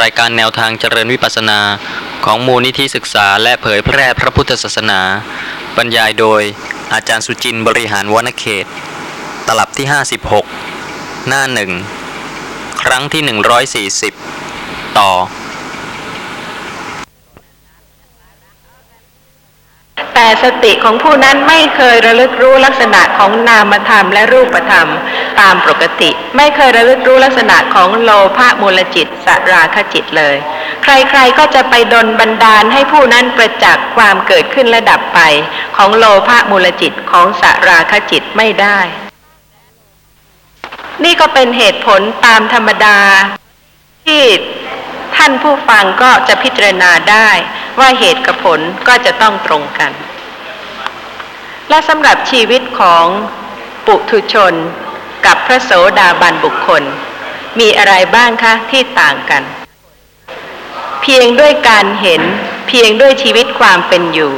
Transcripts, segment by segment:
รายการแนวทางเจริญวิปัสสนา ของมูลนิธิศึกษาและเผยแพร่พระพุทธศาสนา บรรยายโดยอาจารย์สุจินต์บริหารวนเขต ตลับที่ 56 หน้าหนึ่ง ครั้งที่ 140 ต่อ แต่สติของผู้นั้นไม่เคยระลึกรู้ลักษณะของนามธรรมและรูปธรรม ตามปกติ ไม่เคยระลึกรู้ลักษณะของโลภะมูลจิตสราคจิตเลย ใครๆก็จะไปดนบันดาลให้ผู้นั้นประจักษ์ความเกิดขึ้นและดับไป ของโลภะมูลจิตของสราคจิตไม่ได้ นี่ก็เป็นเหตุผลตามธรรมดา ที่ท่านผู้ฟังก็จะพิจารณาได้ว่าเหตุกับผลก็จะต้องตรงกัน และสำหรับชีวิตของปุถุชนกับพระโสดาบันบุคคล มีอะไรบ้างคะที่ต่างกัน เพียงด้วยการเห็นเพียงด้วยชีวิตความเป็นอยู่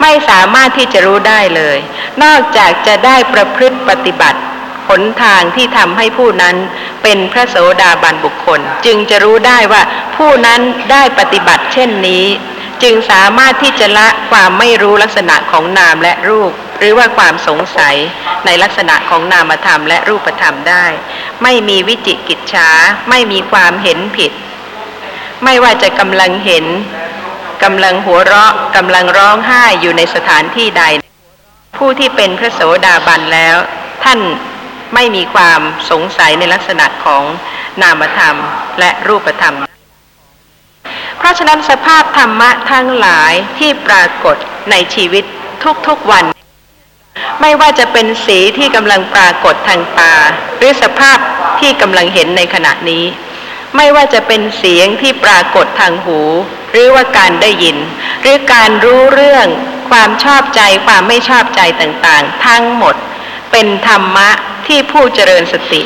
ไม่สามารถที่จะรู้ได้เลย นอกจากจะได้ประพฤติปฏิบัติหนทางที่ทำให้ผู้นั้นเป็นพระโสดาบันบุคคล จึงจะรู้ได้ว่าผู้นั้นได้ปฏิบัติเช่นนี้ จึงสามารถที่จะละความไม่รู้ลักษณะของนามและรูป หรือว่าความสงสัยในลักษณะของนามธรรมและรูปธรรมได้ ไม่มีวิจิกิจฉาไม่มีความเห็นผิด ไม่ว่าจะกำลังเห็นกำลังหัวเราะกำลังร้องไห้อยู่ในสถานที่ใด ผู้ที่เป็นพระโสดาบันแล้ว ท่านไม่มีความสงสัยในลักษณะของนามธรรมและรูปธรรม เพราะฉะนั้นสภาพธรรมะทั้งหลายที่ปรากฏในชีวิตทุกๆวัน ไม่ว่าจะเป็นสีที่กำลังปรากฏทางตา หรือสภาพที่กำลังเห็นในขณะนี้ ไม่ว่าจะเป็นเสียงที่ปรากฏทางหู หรือว่าการได้ยิน หรือการรู้เรื่องความชอบใจความไม่ชอบใจต่างๆ ทั้งหมด เป็นธรรมะที่ผู้เจริญสติ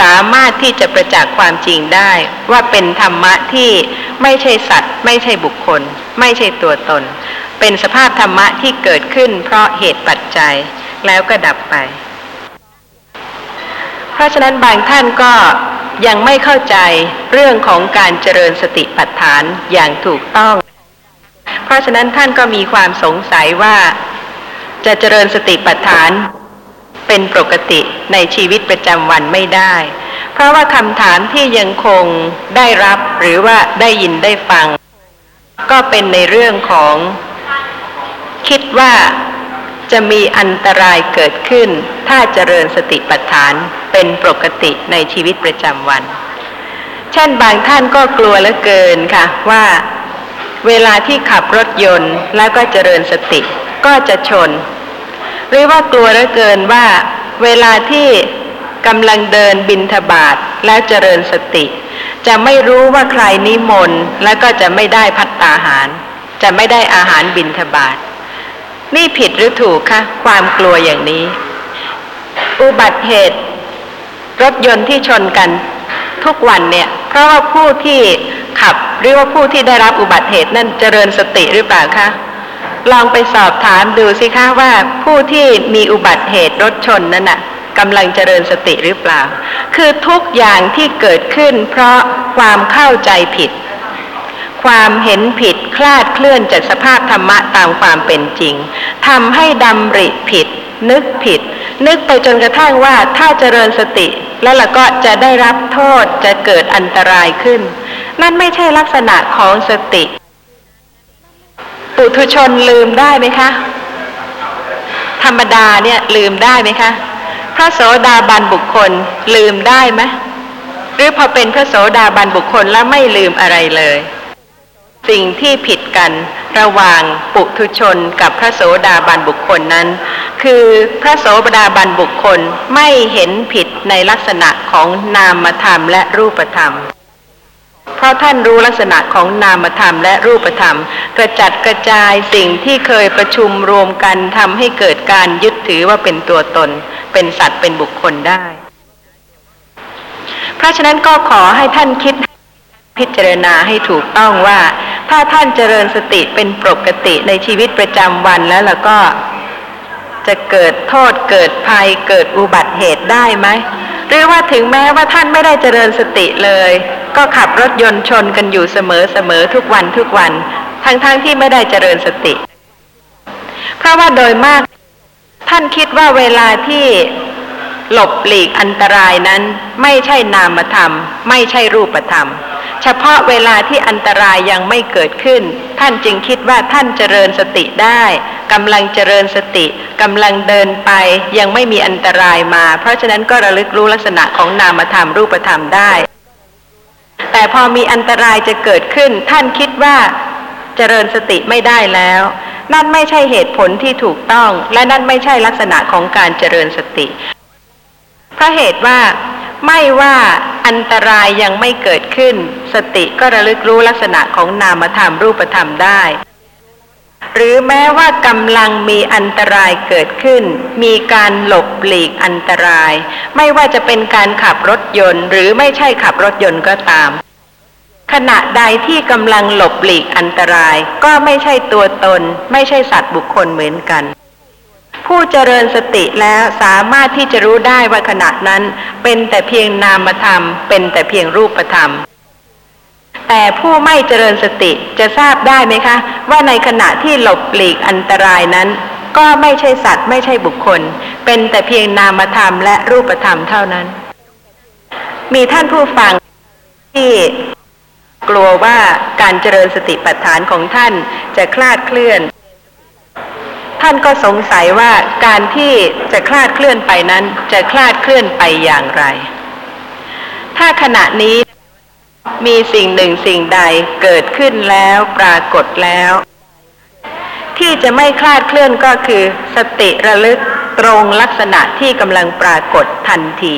สามารถที่จะประจักษ์ความจริงได้ ว่าเป็นธรรมะที่ไม่ใช่สัตว์ ไม่ใช่บุคคล ไม่ใช่ตัวตน เป็นสภาพธรรมะที่เกิดขึ้นเพราะเหตุปัจจัย แล้วก็ดับไป เพราะฉะนั้นบางท่านก็ยังไม่เข้าใจเรื่องของการเจริญสติปัฏฐานอย่างถูกต้อง เพราะฉะนั้นท่านก็มีความสงสัยว่าจะเจริญสติปัฏฐานเป็นปกติในชีวิตประจำวันไม่ได้ เพราะว่าคำถามที่ยังคงได้รับหรือว่าได้ยินได้ฟัง ก็เป็นในเรื่องของ คิดว่า จะมีอันตรายเกิดขึ้น ถ้าเจริญสติปัฏฐานเป็นปกติในชีวิตประจำวัน เช่นบางท่านก็กลัวเหลือเกินค่ะว่า เวลาที่ขับรถยนต์แล้วก็เจริญสติก็จะชน หรือว่ากลัวเหลือเกินว่า เวลาที่กำลังเดินบินทบาทแล้วเจริญสติ จะไม่รู้ว่าใครนิมนต์แล้วก็จะไม่ได้พัตตาหาร จะไม่ได้อาหารบินทบาท นี่ผิดหรือถูกคะความกลัวอย่างนี้ อุบัติเหตุ รถยนต์ที่ชนกัน ทุกวันเนี่ย เพราะว่าผู้ที่ขับหรือว่าผู้ที่ได้รับอุบัติเหตุนั่นเจริญสติหรือเปล่าคะลองไปสอบถามดูสิคะว่าผู้ที่มีอุบัติเหตุรถชนนั้นน่ะกำลังเจริญสติหรือเปล่า คือทุกอย่างที่เกิดขึ้นเพราะความเข้าใจผิด ความเห็นผิดคลาดเคลื่อนจากสภาพธรรมะตามความเป็นจริงทำให้ดำริผิด นึกผิด นึกไปจนกระทั่งว่าถ้าเจริญสติ แล้วเราก็จะได้รับโทษจะเกิดอันตรายขึ้น นั่นไม่ใช่ลักษณะของสติ ปุถุชนลืมได้ไหมคะ ธรรมดาเนี่ยลืมได้ไหมคะพระโสดาบันบุคคลลืมได้ไหมหรือพอเป็นพระโสดาบันบุคคลแล้วไม่ลืมอะไรเลย สิ่งที่ผิดกันระหว่างปุถุชนกับพระโสดาบันบุคคลนั้น คือพระโสดาบันบุคคลไม่เห็นผิดในลักษณะของนามธรรมและรูปธรรม เพราะท่านรู้ลักษณะของนามธรรมและรูปธรรม กระจัดกระจายสิ่งที่เคยประชุมรวมกันทำให้เกิดการยึดถือว่าเป็นตัวตน เป็นสัตว์เป็นบุคคลได้ เพราะฉะนั้นก็ขอให้ท่านคิดพิจารณาให้ถูกต้องว่า ถ้าท่านเจริญสติเป็นปกติในชีวิตประจำวันแล้วแล้วก็จะเกิดโทษเกิดภัยเกิดอุบัติเหตุได้ไหมหรือว่าถึงแม้ว่าท่านไม่ได้เจริญสติเลย ก็ขับรถยนต์ชนกันอยู่เสมอเสมอทุกวันทุกวัน ทั้งๆทที่ไม่ได้เจริญสติ เพราะว่าโดยมาก ท่านคิดว่าเวลาที่หลบหลีกอันตรายนั้น ไม่ใช่นามธรรม ไม่ใช่รูปธรรม เฉพาะเวลาที่อันตรายยังไม่เกิดขึ้น ท่านจึงคิดว่าท่านเจริญสติได้กำลังเจริญสติกำลังเดินไปยังไม่มีอันตรายมา เพราะฉะนั้นก็ระลึกรู้ลักษณะของนามธรรมรูปธรรมได้ แต่พอมีอันตรายจะเกิดขึ้น ท่านคิดว่าเจริญสติไม่ได้แล้ว นั่นไม่ใช่เหตุผลที่ถูกต้อง และนั่นไม่ใช่ลักษณะของการเจริญสติเพราะเหตุว่า ไม่ว่าอันตรายยังไม่เกิดขึ้น สติก็ระลึกรู้ลักษณะของนามธรรมรูปธรรมได้ หรือแม้ว่ากำลังมีอันตรายเกิดขึ้น มีการหลบหลีกอันตราย ไม่ว่าจะเป็นการขับรถยนต์ หรือไม่ใช่ขับรถยนต์ก็ตาม ขณะใดที่กำลังหลบหลีกอันตราย ก็ไม่ใช่ตัวตน ไม่ใช่สัตว์บุคคลเหมือนกัน ผู้เจริญสติแล้วสามารถที่จะรู้ได้ว่าขณะนั้น เป็นแต่เพียงนามธรรม เป็นแต่เพียงรูปธรรม แต่ผู้ไม่เจริญสติจะทราบได้ไหมคะ ว่าในขณะที่หลบหลีกอันตรายนั้น ก็ไม่ใช่สัตว์ไม่ใช่บุคคล เป็นแต่เพียงนามธรรมและรูปธรรมเท่านั้น มีท่านผู้ฟังที่กลัวว่าการเจริญสติปัฏฐานของท่านจะคลาดเคลื่อน ท่านก็สงสัยว่าการที่จะคลาดเคลื่อนไปนั้นจะคลาดเคลื่อนไปอย่างไร ถ้าขณะนี้มีสิ่งหนึ่งสิ่งใดเกิดขึ้นแล้วปรากฏแล้ว ที่จะไม่คลาดเคลื่อนก็คือ สติระลึกตรงลักษณะที่กำลังปรากฏทันที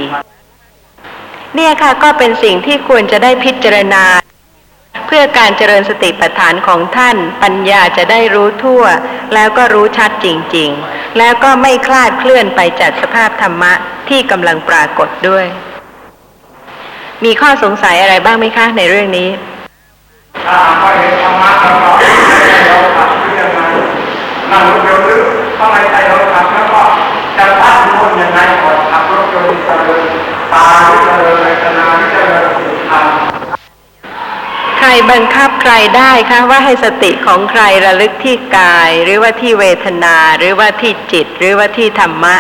เนี่ยค่ะก็เป็นสิ่งที่ควรจะได้พิจารณา เพื่อการเจริญสติปัฏฐานของท่านปัญญาจะได้รู้ทั่ว แล้วก็รู้ชัดจริง ๆ แล้วก็ไม่คลาดเคลื่อนไปจากสภาพธรรมะที่กำลังปรากฏด้วย มีข้อสงสัยอะไรบ้างไหมคะในเรื่องนี้ถ้าไม่เห็นธรรมะเราก็ไม่ได้เราขับเรื่องนั้นนั่งรถยนต์หรือถ้าไม่ใช่เราขับแล้วก็จะพัดคนยังไงก่อนขับรถยนต์เจริญตาที่เจริญในขณะที่เจริญสติธรรม ใค รบังคับใครได้คะว่าให้สติของใครระลึกที่กาย หรือว่าที่เวทนา หรือว่าที่จิต หรือว่าที่ธรรมะ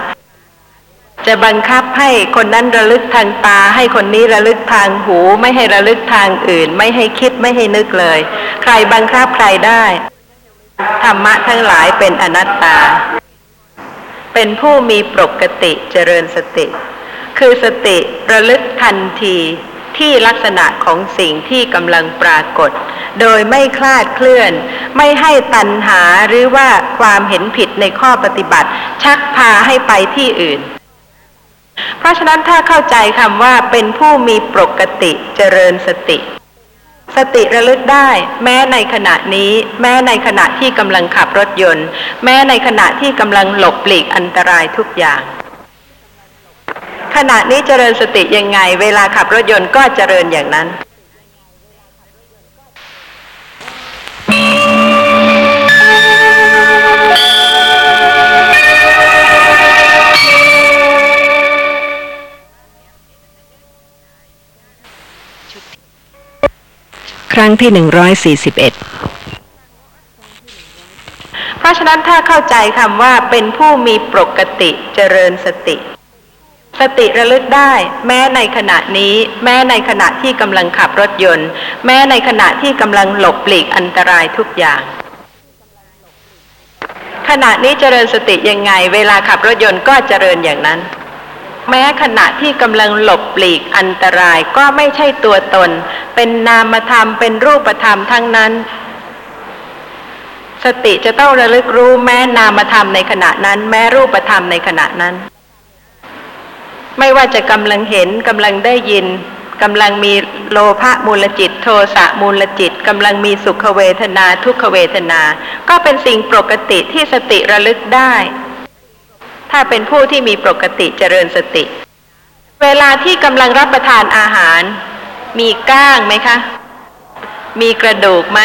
จะบังคับให้คนนั้นระลึกทางตา ให้คนนี้ระลึกทางหู ไม่ให้ระลึกทางอื่น ไม่ให้คิดไม่ให้นึกเลย ใครบังคับใครได้ ธรรมะทั้งหลายเป็นอนัตตา เป็นผู้มีปกติเจริญสติ คือสติระลึกทันที ที่ลักษณะของสิ่งที่กำลังปรากฏ โดยไม่คลาดเคลื่อน ไม่ให้ตัณหาหรือว่าความเห็นผิดในข้อปฏิบัติ ชักพาให้ไปที่อื่น เพราะฉะนั้นถ้าเข้าใจคำว่าเป็นผู้มีปกติเจริญสติ สติระลึกได้ แม้ในขณะนี้ แม้ในขณะที่กำลังขับรถยนต์ แม้ในขณะที่กำลังหลบหลีกอันตรายทุกอย่าง ขณะนี้เจริญสติยังไง เวลาขับรถยนต์ก็เจริญอย่างนั้นครั้งที่หนึ่งร้อยสี่สิบเอ็ดเพราะฉะนั้นถ้าเข้าใจคำว่าเป็นผู้มีปกติเจริญสติ สติระลึกได้ แม้ในขณะนี้ แม้ในขณะที่กำลังขับรถยนต์ แม้ในขณะที่กำลังหลบหลีกอันตรายทุกอย่าง ขณะนี้เจริญสติยังไง เวลาขับรถยนต์ก็เจริญอย่างนั้น แม้ขณะที่กำลังหลบหลีกอันตรายก็ไม่ใช่ตัวตน เป็นนามธรรมเป็นรูปธรรมทั้งนั้น สติจะต้องระลึกรู้แม้นามธรรมในขณะนั้น แม้รูปธรรมในขณะนั้น ไม่ว่าจะกำลังเห็นกำลังได้ยินกำลังมีโลภะมูลจิต โทสะมูลจิตกำลังมีสุขเวทนาทุกขเวทนา ก็เป็นสิ่งปกติที่สติระลึกได้ ถ้าเป็นผู้ที่มีปกติเจริญสติ เวลาที่กำลังรับประทานอาหาร มีก้างไหมคะ มีกระดูกไหม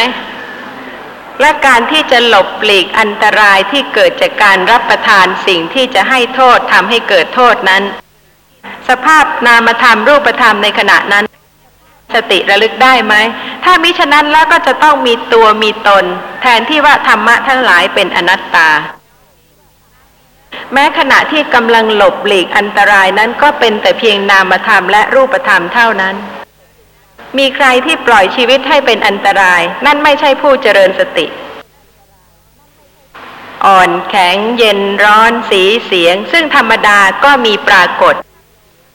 และการที่จะหลบหลีกอันตรายที่เกิดจากการรับประทานสิ่งที่จะให้โทษทำให้เกิดโทษนั้น สภาพนามธรรมรูปธรรมในขณะนั้น สติระลึกได้ไหม ถ้ามิฉะนั้นแล้วก็จะต้องมีตัวมีตน แทนที่ว่าธรรมะทั้งหลายเป็นอนัตตา แม้ขณะที่กำลังหลบหลีกอันตรายนั้นก็เป็นแต่เพียงนามธรรมและรูปธรรมเท่านั้น มีใครที่ปล่อยชีวิตให้เป็นอันตราย นั่นไม่ใช่ผู้เจริญสติอ่อนแข็งเย็นร้อนสีเสียง ซึ่งธรรมดาก็มีปรากฏ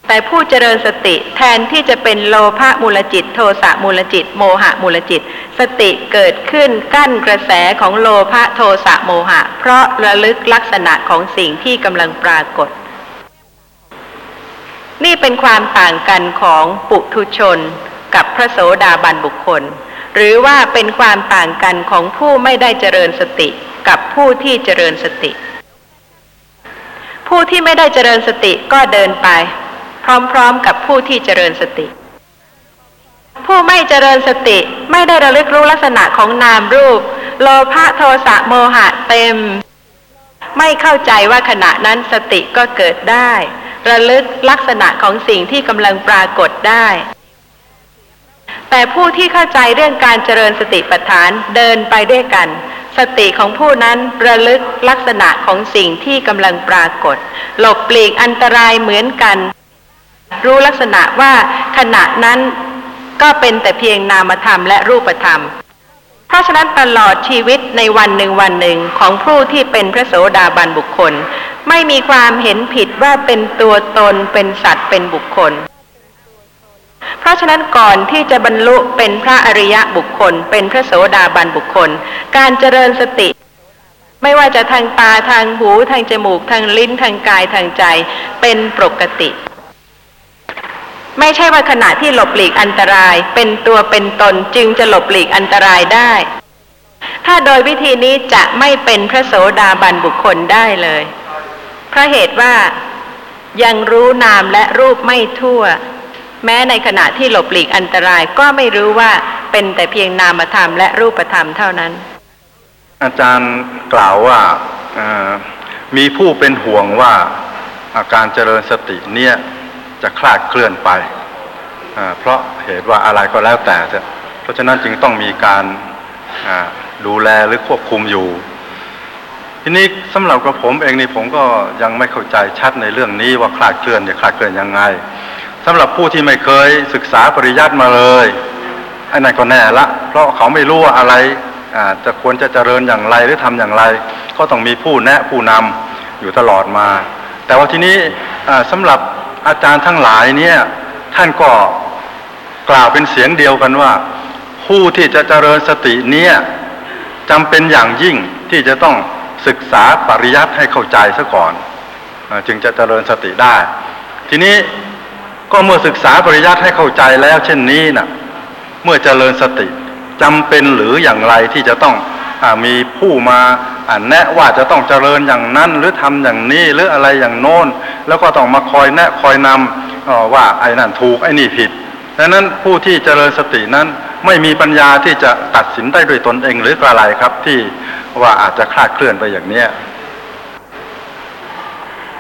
แต่ผู้เจริญสติแทนที่จะเป็นโลภะมูลจิต โทสะมูลจิต โมหะมูลจิต สติเกิดขึ้นกั้นกระแสของโลภะโทสะโมหะ เพราะระลึกลักษณะของสิ่งที่กำลังปรากฏ นี่เป็นความต่างกันของปุถุชน กับพระโสดาบันบุคคล หรือว่าเป็นความต่างกันของผู้ไม่ได้เจริญสติ กับผู้ที่เจริญสติ ผู้ที่ไม่ได้เจริญสติก็เดินไป พร้อมๆกับผู้ที่เจริญสติ ผู้ไม่เจริญสติไม่ได้ระลึกรู้ลักษณะของนามรูป โลภะโทสะโมหะเต็ม ไม่เข้าใจว่าขณะนั้นสติก็เกิดได้ ระลึกลักษณะของสิ่งที่กำลังปรากฏได้ แต่ผู้ที่เข้าใจเรื่องการเจริญสติปัฏฐานเดินไปด้วยกันสติของผู้นั้นระลึกลักษณะของสิ่งที่กำลังปรากฏ หลบปลีกอันตรายเหมือนกัน รู้ลักษณะว่าขณะนั้นก็เป็นแต่เพียงนามธรรมและรูปธรรม เพราะฉะนั้นตลอดชีวิตในวันหนึ่งวันหนึ่งของผู้ที่เป็นพระโสดาบันบุคคล ไม่มีความเห็นผิดว่าเป็นตัวตนเป็นสัตว์เป็นบุคคล เพราะฉะนั้นก่อนที่จะบรรลุเป็นพระอริยะบุคคล เป็นพระโสดาบันบุคคล การเจริญสติไม่ว่าจะทางตาทางหูทางจมูกทางลิ้นทางกายทางใจเป็นปกติ ไม่ใช่ว่าขณะที่หลบหลีกอันตราย เป็นตัวเป็นตนจึงจะหลบหลีกอันตรายได้ ถ้าโดยวิธีนี้จะไม่เป็นพระโสดาบันบุคคลได้เลย เพราะเหตุว่ายังรู้นามและรูปไม่ทั่ว แม้ในขณะที่หลบหลีกอันตรายก็ไม่รู้ว่าเป็นแต่เพียงนามธรรมและรูปธรรมเท่านั้น อาจารย์กล่าวว่ามีผู้เป็นห่วงว่าอาการเจริญสติเนี่ย จะคลาดเคลื่อนไป เพราะเหตุว่าอะไรก็แล้วแต่เพราะฉะนั้นจึงต้องมีการดูแลหรือควบคุมอยู่ ทีนี้สำหรับกับผมเองนี่ผมก็ยังไม่เข้าใจชัดในเรื่องนี้ว่าคลาดเคลื่อนเนี่ยคลาดเคลื่อนยังไงสำหรับผู้ที่ไม่เคยศึกษาปริยัติมาเลยอันนั้นก็แน่ละ เพราะเขาไม่รู้ว่าอะไรจะควรจะเจริญอย่างไรหรือทำอย่างไร ก็ต้องมีผู้แนะผู้นำอยู่ตลอดมา แต่ว่าทีนี้อ่าสำหรับ อาจารย์ทั้งหลายเนี่ย ท่านก็กล่าวเป็นเสียงเดียวกันว่า ผู้ที่จะเจริญสติเนี่ยจำเป็นอย่างยิ่งที่จะต้องศึกษาปริยัติให้เข้าใจซะก่อน จึงจะเจริญสติได้ ทีนี้ก็เมื่อศึกษาปริยัติให้เข้าใจแล้ว เช่นนี้นะ่ะ เมื่อเจริญสติจำเป็นหรืออย่างไรที่จะต้อง มีผู้มาแนะว่าจะต้องเจริญอย่างนั้นหรือทำอย่างนี้หรืออะไรอย่างโน้น แล้วก็ต้องมาคอยแนะคอยนำว่าไอ้นั่นถูกไอ้นี่ผิดดังนั้นผู้ที่เจริญสตินั้นไม่มีปัญญาที่จะตัดสินได้ด้วยตนเองหรือกระไรครับที่ว่าอาจจะคลาดเคลื่อนไปอย่างเนี้ย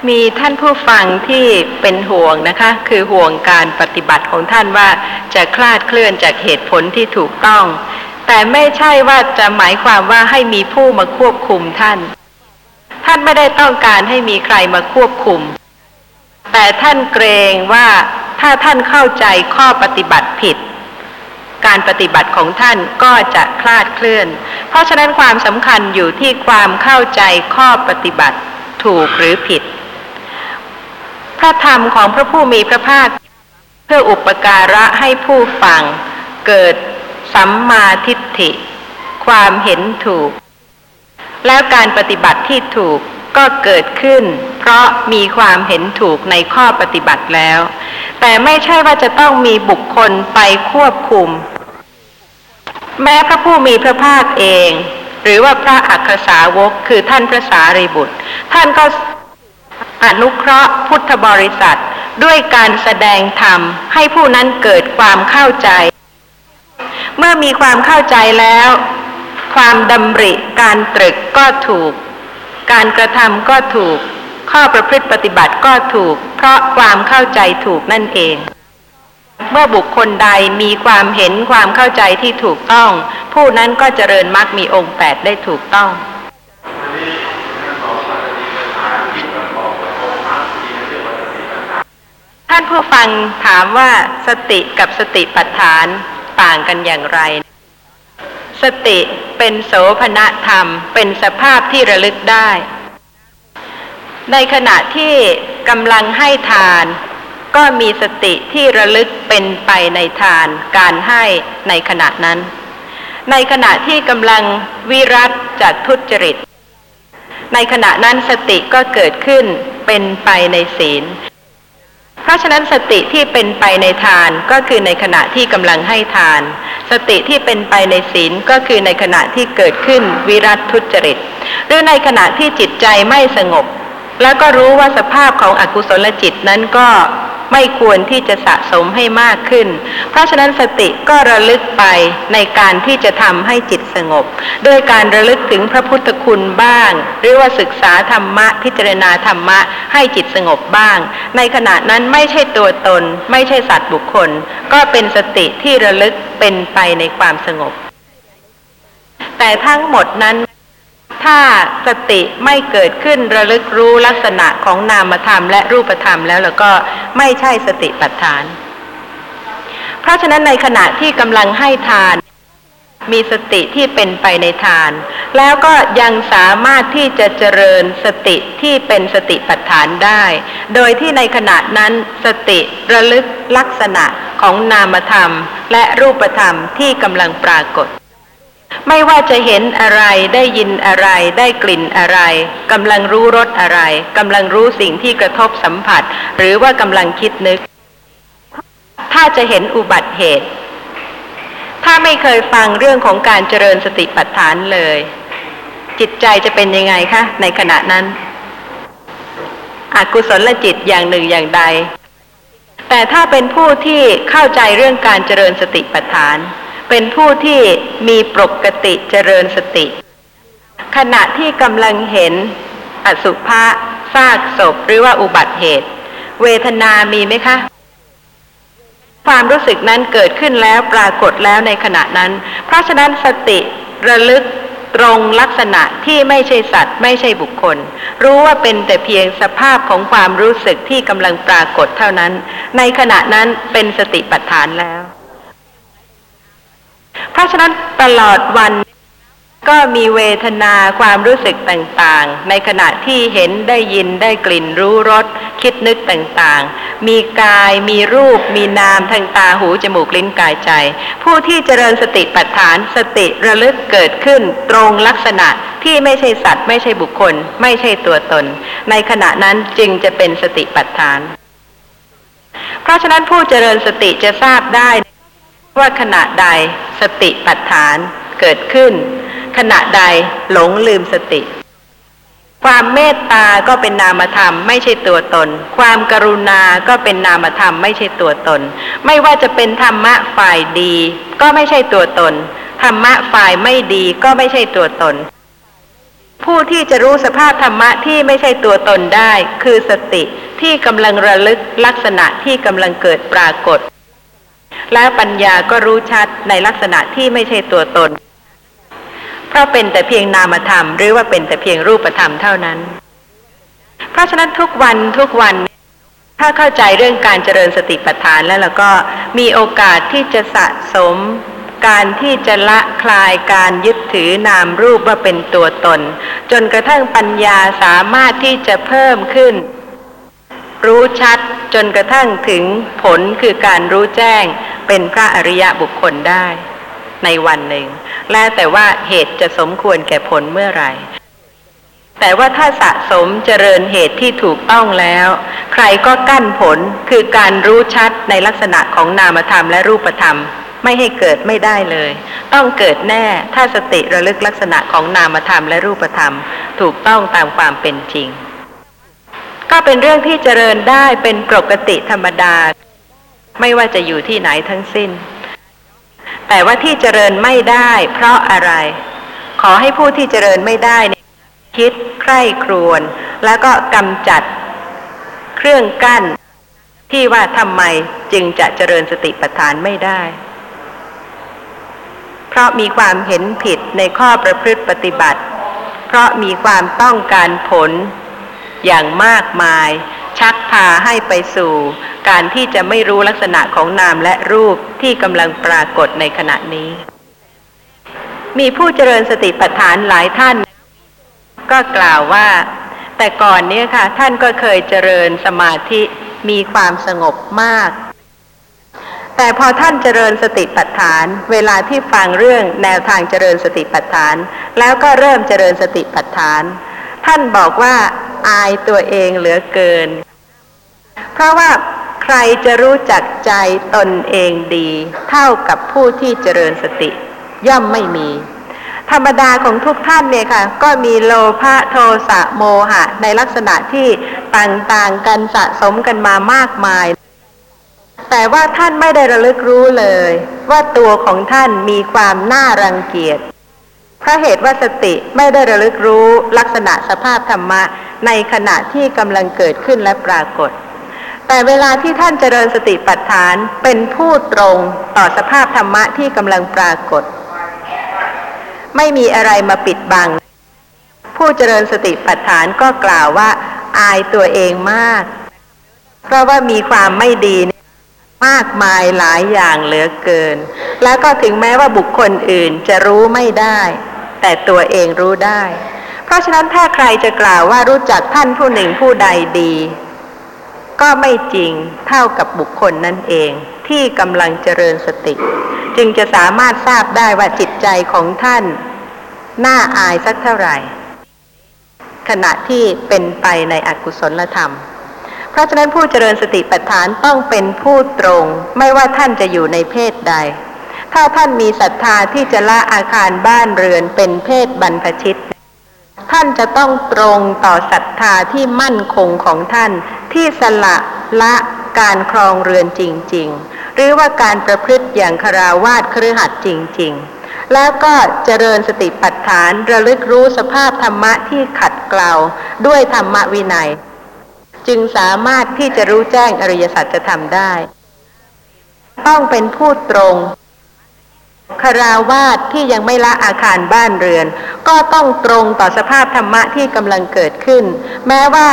มีท่านผู้ฟังที่เป็นห่วงนะคะ คือห่วงการปฏิบัติของท่านว่าจะคลาดเคลื่อนจากเหตุผลที่ถูกต้อง แต่ไม่ใช่ว่าจะหมายความว่าให้มีผู้มาควบคุมท่าน ท่านไม่ได้ต้องการให้มีใครมาควบคุม แต่ท่านเกรงว่าถ้าท่านเข้าใจข้อปฏิบัติผิด การปฏิบัติของท่านก็จะคลาดเคลื่อน เพราะฉะนั้นความสำคัญอยู่ที่ความเข้าใจข้อปฏิบัติถูกหรือผิด พระธรรมของพระผู้มีพระภาคเพื่ออุปการะให้ผู้ฟังเกิด สัมมาทิฏฐิ ความเห็นถูก แล้วการปฏิบัติที่ถูกก็เกิดขึ้น เพราะมีความเห็นถูกในข้อปฏิบัติแล้ว แต่ไม่ใช่ว่าจะต้องมีบุคคลไปควบคุม แม้พระผู้มีพระภาคเอง หรือว่าพระอัครสาวกคือท่านพระสารีบุตร ท่านก็อนุเคราะห์พุทธบริษัท ด้วยการแสดงธรรมให้ผู้นั้นเกิดความเข้าใจ เมื่อมีความเข้าใจแล้ว ความดำริการตรึกก็ถูก การกระทำก็ถูก ข้อประพฤติปฏิบัติก็ถูก เพราะความเข้าใจถูกนั่นเอง เมื่อบุคคลใดมีความเห็นความเข้าใจที่ถูกต้อง ผู้นั้นก็เจริญมรรคมีองค์แปดได้ถูกต้องท่านผู้ฟังถามว่าสติกับสติปัฏฐาน ต่างกันอย่างไร สติเป็นโสภณธรรม เป็นสภาพที่ระลึกได้ ในขณะที่กำลังให้ทาน ก็มีสติที่ระลึกเป็นไปในทานการให้ในขณะนั้น ในขณะที่กำลังวิรัตจากทุจริต ในขณะนั้นสติก็เกิดขึ้นเป็นไปในศีล เพราะฉะนั้นสติที่เป็นไปในทานก็คือในขณะที่กำลังให้ทาน สติที่เป็นไปในศีลก็คือในขณะที่เกิดขึ้นวิรัตทุจริต หรือในขณะที่จิตใจไม่สงบ แล้วก็รู้ว่าสภาพของอกุศลจิตนั้นก็ ไม่ควรที่จะสะสมให้มากขึ้น เพราะฉะนั้นสติก็ระลึกไปในการที่จะทำให้จิตสงบ โดยการระลึกถึงพระพุทธคุณบ้าง หรือว่าศึกษาธรรมะพิจารณาธรรมะให้จิตสงบบ้าง ในขณะนั้นไม่ใช่ตัวตน ไม่ใช่สัตว์บุคคล ก็เป็นสติที่ระลึกเป็นไปในความสงบ แต่ทั้งหมดนั้น ถ้าสติไม่เกิดขึ้นระลึกรู้ลักษณะของนามธรรมและรูปธรรมแล้วแล้วก็ไม่ใช่สติปัฏฐาน เพราะฉะนั้นในขณะที่กำลังให้ทาน มีสติที่เป็นไปในทาน แล้วก็ยังสามารถที่จะเจริญสติที่เป็นสติปัฏฐานได้ โดยที่ในขณะนั้นสติระลึกลักษณะของนามธรรมและรูปธรรมที่กำลังปรากฏ ไม่ว่าจะเห็นอะไรได้ยินอะไรได้กลิ่นอะไรกำลังรู้รสอะไรกำลังรู้สิ่งที่กระทบสัมผัส หรือว่ากำลังคิดนึก ถ้าจะเห็นอุบัติเหตุ ถ้าไม่เคยฟังเรื่องของการเจริญสติปัฏฐานเลย จิตใจจะเป็นยังไงคะในขณะนั้น อกุศลจิตอย่างหนึ่งอย่างใด แต่ถ้าเป็นผู้ที่เข้าใจเรื่องการเจริญสติปัฏฐาน เป็นผู้ที่มีปกติเจริญสติ ขณะที่กำลังเห็นอสุภะซากศพหรือว่าอุบัติเหตุ เวทนามีไหมคะ ความรู้สึกนั้นเกิดขึ้นแล้วปรากฏแล้วในขณะนั้น เพราะฉะนั้นสติระลึกตรงลักษณะที่ไม่ใช่สัตว์ ไม่ใช่บุคคล รู้ว่าเป็นแต่เพียงสภาพของความรู้สึกที่กำลังปรากฏเท่านั้น ในขณะนั้นเป็นสติปัฏฐานแล้ว เพราะฉะนั้นตลอดวันก็มีเวทนาความรู้สึกต่างๆ ในขณะที่เห็นได้ยินได้กลิ่นรู้รสคิดนึกต่างๆ มีกายมีรูป มีนามทางตาหูจมูกลิ้นกายใจ ผู้ที่เจริญสติปัฏฐานสติระลึกเกิดขึ้นตรงลักษณะที่ไม่ใช่สัตว์ ไม่ใช่บุคคล ไม่ใช่ตัวตน ในขณะนั้นจึงจะเป็นสติปัฏฐาน เพราะฉะนั้นผู้เจริญสติจะทราบได้ ว่าขณะใดสติปัฏฐานเกิดขึ้น ขณะใดหลงลืมสติ ความเมตตาก็เป็นนามธรรมไม่ใช่ตัวตน ความกรุณาก็เป็นนามธรรมไม่ใช่ตัวตน ไม่ว่าจะเป็นธรรมะฝ่ายดี ก็ไม่ใช่ตัวตน ธรรมะฝ่ายไม่ดีก็ไม่ใช่ตัวตน ผู้ที่จะรู้สภาพธรรมะที่ไม่ใช่ตัวตนได้ คือสติที่กำลังระลึกลักษณะที่กำลังเกิดปรากฏ และปัญญาก็รู้ชัดในลักษณะที่ไม่ใช่ตัวตน เพราะเป็นแต่เพียงนามธรรม หรือว่าเป็นแต่เพียงรูปธรรมเท่านั้น เพราะฉะนั้นทุกวันทุกวัน ถ้าเข้าใจเรื่องการเจริญสติปัฏฐานแล้วเราก็มีโอกาสที่จะสะสม การที่จะละคลายการยึดถือนามรูปว่าเป็นตัวตน จนกระทั่งปัญญาสามารถที่จะเพิ่มขึ้น รู้ชัดจนกระทั่งถึงผลคือการรู้แจ้งเป็นพระอริยะบุคคลได้ในวันหนึ่ง และแต่ว่าเหตุจะสมควรแก่ผลเมื่อไหร่ แต่ว่าถ้าสะสมเจริญเหตุที่ถูกต้องแล้ว ใครก็กั้นผลคือการรู้ชัดในลักษณะของนามธรรมและรูปธรรม ไม่ให้เกิดไม่ได้เลย ต้องเกิดแน่ถ้าสติระลึกลักษณะของนามธรรมและรูปธรรม ถูกต้องตามความเป็นจริง ก็เป็นเรื่องที่เจริญได้เป็นปกติธรรมดา ไม่ว่าจะอยู่ที่ไหนทั้งสิ้น แต่ว่าที่เจริญไม่ได้ เพราะอะไร ขอให้ผู้ที่เจริญไม่ได้คิดใคร่ครวญแล้วก็กำจัดเครื่องกั้น ที่ว่าทำไมจึงจะเจริญสติปัฏฐานไม่ได้ เพราะมีความเห็นผิดในข้อประพฤติปฏิบัติ เพราะมีความต้องการผล อย่างมากมาย ชักพาให้ไปสู่ การที่จะไม่รู้ลักษณะของนามและรูปที่กำลังปรากฏในขณะนี้ มีผู้เจริญสติปัฏฐานหลายท่าน ก็กล่าวว่า แต่ก่อนเนี้ยค่ะ ท่านก็เคยเจริญสมาธิมีความสงบมากแต่พอท่านเจริญสติปัฏฐาน เวลาที่ฟังเรื่องแนวทางเจริญสติปัฏฐาน แล้วก็เริ่มเจริญสติปัฏฐาน ท่านบอกว่าอายตัวเองเหลือเกิน เพราะว่าใครจะรู้จักใจตนเองดี เท่ากับผู้ที่เจริญสติ ย่อมไม่มี ธรรมดาของทุกท่านเนี่ยค่ะ ก็มีโลภะโทสะโมหะ ในลักษณะที่ต่างๆกันสะสมกันมามากมาย แต่ว่าท่านไม่ได้ระลึกรู้เลย ว่าตัวของท่านมีความน่ารังเกียจ เพราะเหตุว่าสติไม่ได้ระลึกรู้ลักษณะสภาพธรรมะในขณะที่กำลังเกิดขึ้นและปรากฏ แต่เวลาที่ท่านเจริญสติปัฏฐานเป็นผู้ตรงต่อสภาพธรรมะที่กำลังปรากฏ ไม่มีอะไรมาปิดบัง ผู้เจริญสติปัฏฐานก็กล่าวว่า อายตัวเองมาก เพราะว่ามีความไม่ดีมากมายหลายอย่างเหลือเกิน แล้วก็ถึงแม้ว่าบุคคลอื่นจะรู้ไม่ได้ แต่ตัวเองรู้ได้ เพราะฉะนั้นถ้าใครจะกล่าวว่ารู้จักท่านผู้หนึ่งผู้ใดดี ก็ไม่จริงเท่ากับบุคคลนั่นเองที่กำลังเจริญสติ จึงจะสามารถทราบได้ว่าจิตใจของท่าน น่าอายสักเท่าไหร่ ขณะที่เป็นไปในอกุศลธรรม เพราะฉะนั้นผู้เจริญสติปัฏฐานต้องเป็นผู้ตรง ไม่ว่าท่านจะอยู่ในเพศใด ถ้าท่านมีศรัทธาที่จะละอาคารบ้านเรือนเป็นเพศบรรพชิต ท่านจะต้องตรงต่อศรัทธาที่มั่นคงของท่านที่สละละการครองเรือนจริง ๆ หรือว่าการประพฤติอย่างคาราวาสครือหัดจริง ๆ แล้วก็เจริญสติปัฏฐานระลึกรู้สภาพธรรมะที่ขัดเกลาด้วยธรรมวินัย จึงสามารถที่จะรู้แจ้งอริยสัจธรรมได้ ต้องเป็นผู้ตรง คาราวาสที่ยังไม่ละอาคารบ้านเรือน ก็ต้องตรงต่อสภาพธรรมะที่กำลังเกิดขึ้น แม้ว่า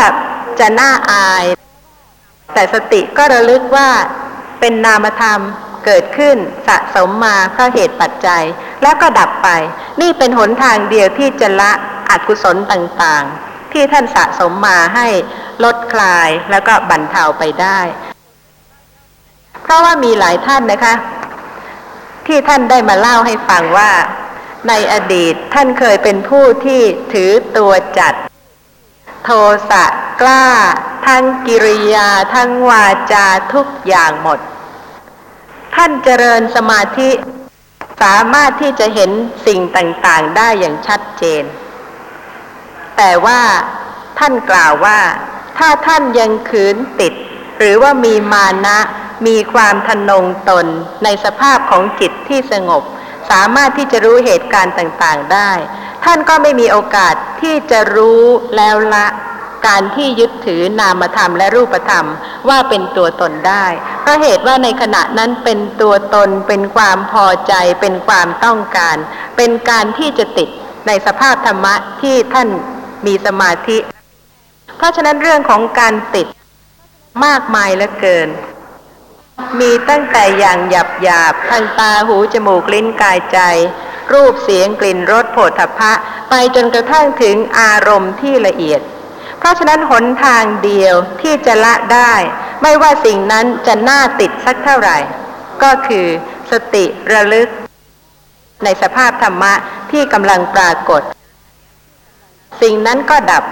จะน่าอาย แต่สติก็ระลึกว่าเป็นนามธรรมเกิดขึ้นสะสมมาเพราะเหตุปัจจัย แล้วก็ดับไป นี่เป็นหนทางเดียวที่จะละอกุศลต่างๆ ที่ท่านสะสมมาให้ลดคลายแล้วก็บรรเทาไปได้ เพราะว่ามีหลายท่านนะคะ ที่ท่านได้มาเล่าให้ฟังว่า ในอดีตท่านเคยเป็นผู้ที่ถือตัวจัด โทสะกล้า ทั้งกิริยาทั้งวาจาทุกอย่างหมด ท่านเจริญสมาธิสามารถที่จะเห็นสิ่งต่างๆได้อย่างชัดเจน แต่ว่าท่านกล่าวว่า ถ้าท่านยังขืนติด หรือว่ามีมานะ มีความทนงตนในสภาพของจิตที่สงบ สามารถที่จะรู้เหตุการณ์ต่างๆได้ ท่านก็ไม่มีโอกาสที่จะรู้แล้วละการที่ยึดถือนามธรรมและรูปธรรมว่าเป็นตัวตนได้เพราะเหตุว่าในขณะนั้นเป็นตัวตน เป็นความพอใจ เป็นความต้องการ เป็นการที่จะติดในสภาพธรรมะที่ท่านมีสมาธิ เพราะฉะนั้นเรื่องของการติดมากมายเหลือเกิน มีตั้งแต่อย่างหยาบหยาบทางตาหูจมูกลิ้นกายใจ รูปเสียงกลิ่นรสโผฏฐัพพะ ไปจนกระทั่งถึงอารมณ์ที่ละเอียด เพราะฉะนั้นหนทางเดียวที่จะละได้ ไม่ว่าสิ่งนั้นจะน่าติดสักเท่าไหร่ ก็คือสติระลึก ในสภาพธรรมะที่กำลังปรากฏ สิ่งนั้นก็ดับ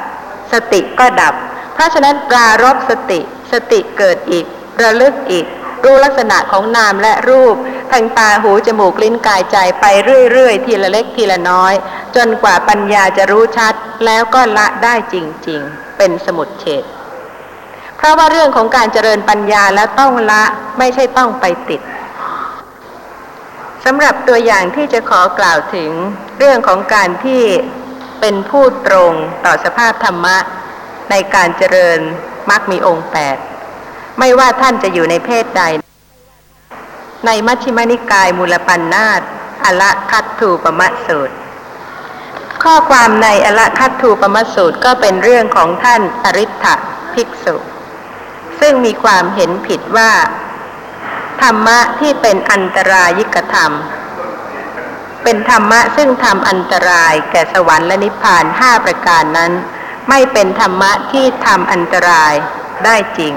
สติก็ดับ เพราะฉะนั้นปรารบสติ สติเกิดอีก ระลึกอีก รู้ลักษณะของนามและรูปทางตาหูจมูกลิ้นกายใจไปเรื่อยๆ ทีละเล็กทีละน้อย จนกว่าปัญญาจะรู้ชัดแล้วก็ละได้จริงๆ เป็นสมุดเฉดเพราะว่าเรื่องของการเจริญปัญญาแล้วต้องละไม่ใช่ต้องไปติดสำหรับตัวอย่างที่จะขอกล่าวถึงเรื่องของการที่เป็นผู้ตรงต่อสภาพธรรมะ ในการเจริญมรรคมีองค์แปด ไม่ว่าท่านจะอยู่ในเพศใด ในมัชฌิมนิกายมูลปัญนาตอละคัตถูปมะสูตร ข้อความในอละคัตถูปมะสูตรก็เป็นเรื่องของท่านอริ t ภิกษุ ซึ่งมีความเห็นผิดว่า ธรรมะที่เป็นอันตรายิกธรรม เป็นธรรมะซึ่งทำอันตรายแก่สวรรค์และนิพพานห้าประการนั้น ไม่เป็นธรรมะที่ทำอันตรายได้จริง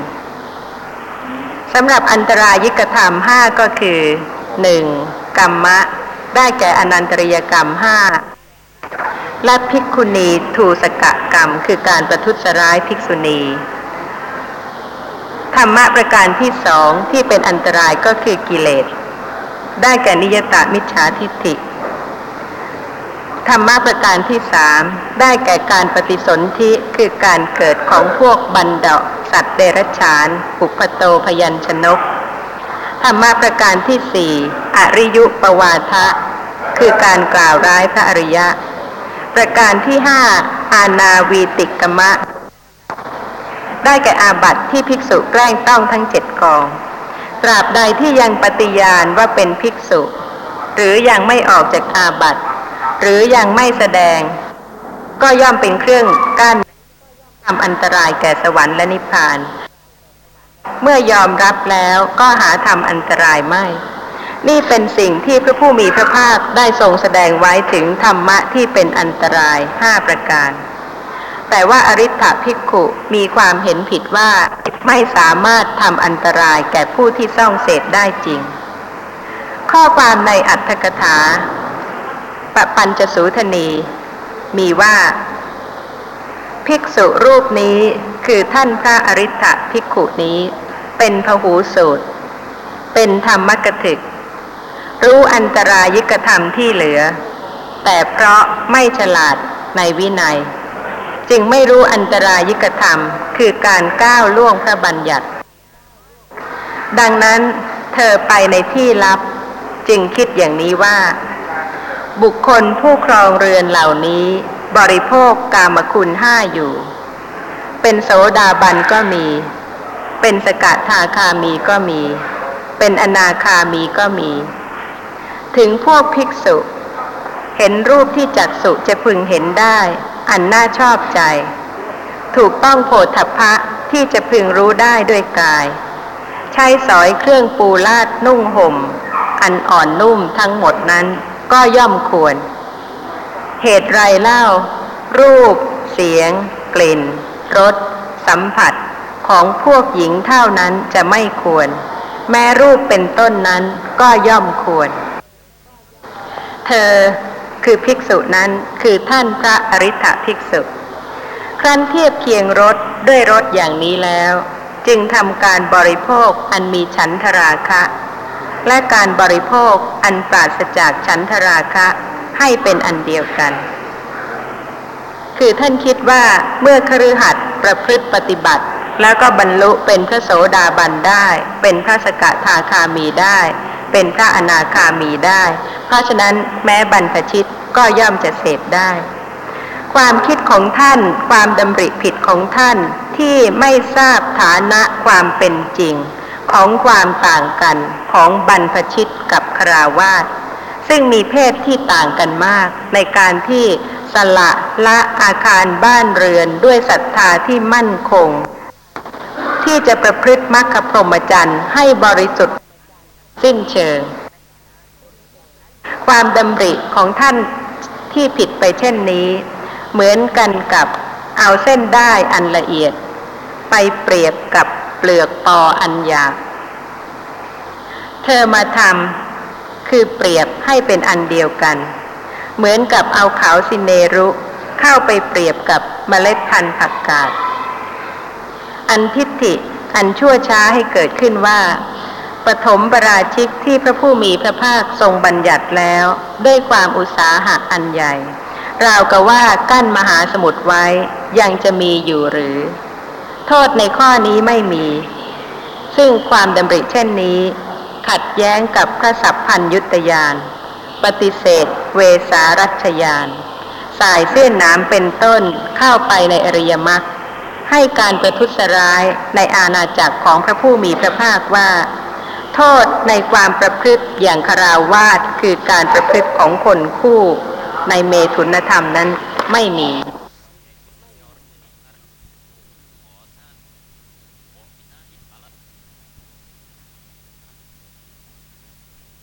สำหรับอันตรายิกธรรมห้าก็คือหนึ่งกรรมะ ได้แก่อนันตริยกรรมห้าและภิกขุณีทูสกะกรรม คือการประทุษร้ายภิกษุณี ธรรมะประการที่สองที่เป็นอันตรายก็คือกิเลส ได้แก่นิยตามิจฉาทิฏฐิ ธรรมะประการที่สามได้แก่การปฏิสนธิคือการเกิดของพวกบันดาสัตว์เดรัจฉานปุพโตพยัญชนก ธรรมะประการที่สี่อริยุปวาทะ คือการกล่าวร้ายพระอริยะ ประการที่ห้าอาณาวีติกมะ ได้แก่อาบัติที่ภิกษุแกล้งต้องทั้งเจ็ดกอง ตราบใดที่ยังปฏิญาณว่าเป็นภิกษุ หรือยังไม่ออกจากอาบัติ หรือยังไม่แสดง ก็ย่อมเป็นเครื่องกั้นทำอันตรายแก่สวรรค์และนิพพาน เมื่อยอมรับแล้วก็หาทำอันตรายไม่ นี่เป็นสิ่งที่พระผู้มีพระภาคได้ทรงแสดงไว้ถึงธรรมะที่เป็นอันตรายห้าประการ แต่ว่าอริ t ภิกขุมีความเห็นผิดว่าไม่สามารถทำอันตรายแก่ผู้ที่ซ่องเสพได้จริง ข้อความในอัตถกถา ปปัญจสูทนี มีว่า ภิกษุรูปนี้คือท่านพระอริ t ภิกขุนี้ เป็นพหูสูตร เป็นธรรมกถึก รู้อันตรายิกธรรมที่เหลือ แต่เพราะไม่ฉลาดในวินัย จึงไม่รู้อันตรายิกธรรมคือการก้าวล่วงพระบัญญัติ ดังนั้นเธอไปในที่ลับจึงคิดอย่างนี้ว่า บุคคลผู้ครองเรือนเหล่านี้ บริโภคกามคุณห้าอยู่ เป็นโสดาบันก็มี เป็นสกทาคามีก็มี เป็นอนาคามีก็มี ถึงพวกภิกษุ เห็นรูปที่จักสุจะพึงเห็นได้ อันน่าชอบใจ ถูกต้องโผฏฐัพพะที่จะพึงรู้ได้ด้วยกาย ใช้สอยเครื่องปูลาดนุ่งห่ม อันอ่อนนุ่มทั้งหมดนั้น ก็ย่อมควร เหตุไรเล่า รูป เสียง กลิ่นรสสัมผัสของพวกหญิงเท่านั้นจะไม่ควร แม้รูปเป็นต้นนั้นก็ย่อมควร เธอคือภิกษุนั้นคือท่านพระอริ t ภิกษุ ครั้นเทียบเคียงรสด้วยรสอย่างนี้แล้ว จึงทำการบริโภคอันมีฉันทราคะ และการบริโภคอันปราศจากฉันทราคะให้เป็นอันเดียวกัน คือท่านคิดว่าเมื่อคฤหัสถ์ประพฤติปฏิบัติ แล้วก็บรรลุเป็นพระโสดาบันได้ เป็นพระสกทาคามีได้ เป็นพระอนาคามีได้ เพราะฉะนั้นแม้บรรพชิตก็ย่อมจะเสพได้ ความคิดของท่าน ความดำริผิดของท่านที่ไม่ทราบฐานะความเป็นจริง ของความต่างกันของบรรพชิตกับคราวาสซึ่งมีเพศที่ต่างกันมาก ในการที่สละละอาคารบ้านเรือนด้วยศรัทธาที่มั่นคง ที่จะประพฤติมรรคพรหมจรรย์ให้บริสุทธิ์สิ้นเชิง ความดำริของท่านที่ผิดไปเช่นนี้ เหมือนกันกับเอาเส้นได้อันละเอียด ไปเปรียบกับ ปลือกปออันหยาบเธอมาทำคือเปรียบให้เป็นอันเดียวกัน เหมือนกับเอาขาวสิเนรุเข้าไปเปรียบกับเมล็ดพันธุ์ผักกาด อันทิฏฐิอันชั่วช้าให้เกิดขึ้นว่า ปฐมปราชิกที่พระผู้มีพระภาคทรงบัญญัติแล้ว ด้วยความอุตสาหะอันใหญ่ ราวกับว่ากั้นมหาสมุทรไว้ยังจะมีอยู่หรือ โทษในข้อนี้ไม่มี ซึ่งความดำริเช่นนี้ ขัดแย้งกับพระสัพพัญยุตยาน ปฏิเสธ เวสารัชยาน สายเส้นน้ำเป็นต้นเข้าไปในอริยมรรคให้การประทุษร้ายในอาณาจักรของพระผู้มีพระภาคว่า โทษในความประพฤติอย่างคาราวาสคือการประพฤติของคนคู่ในเมถุนธรรมนั้นไม่มี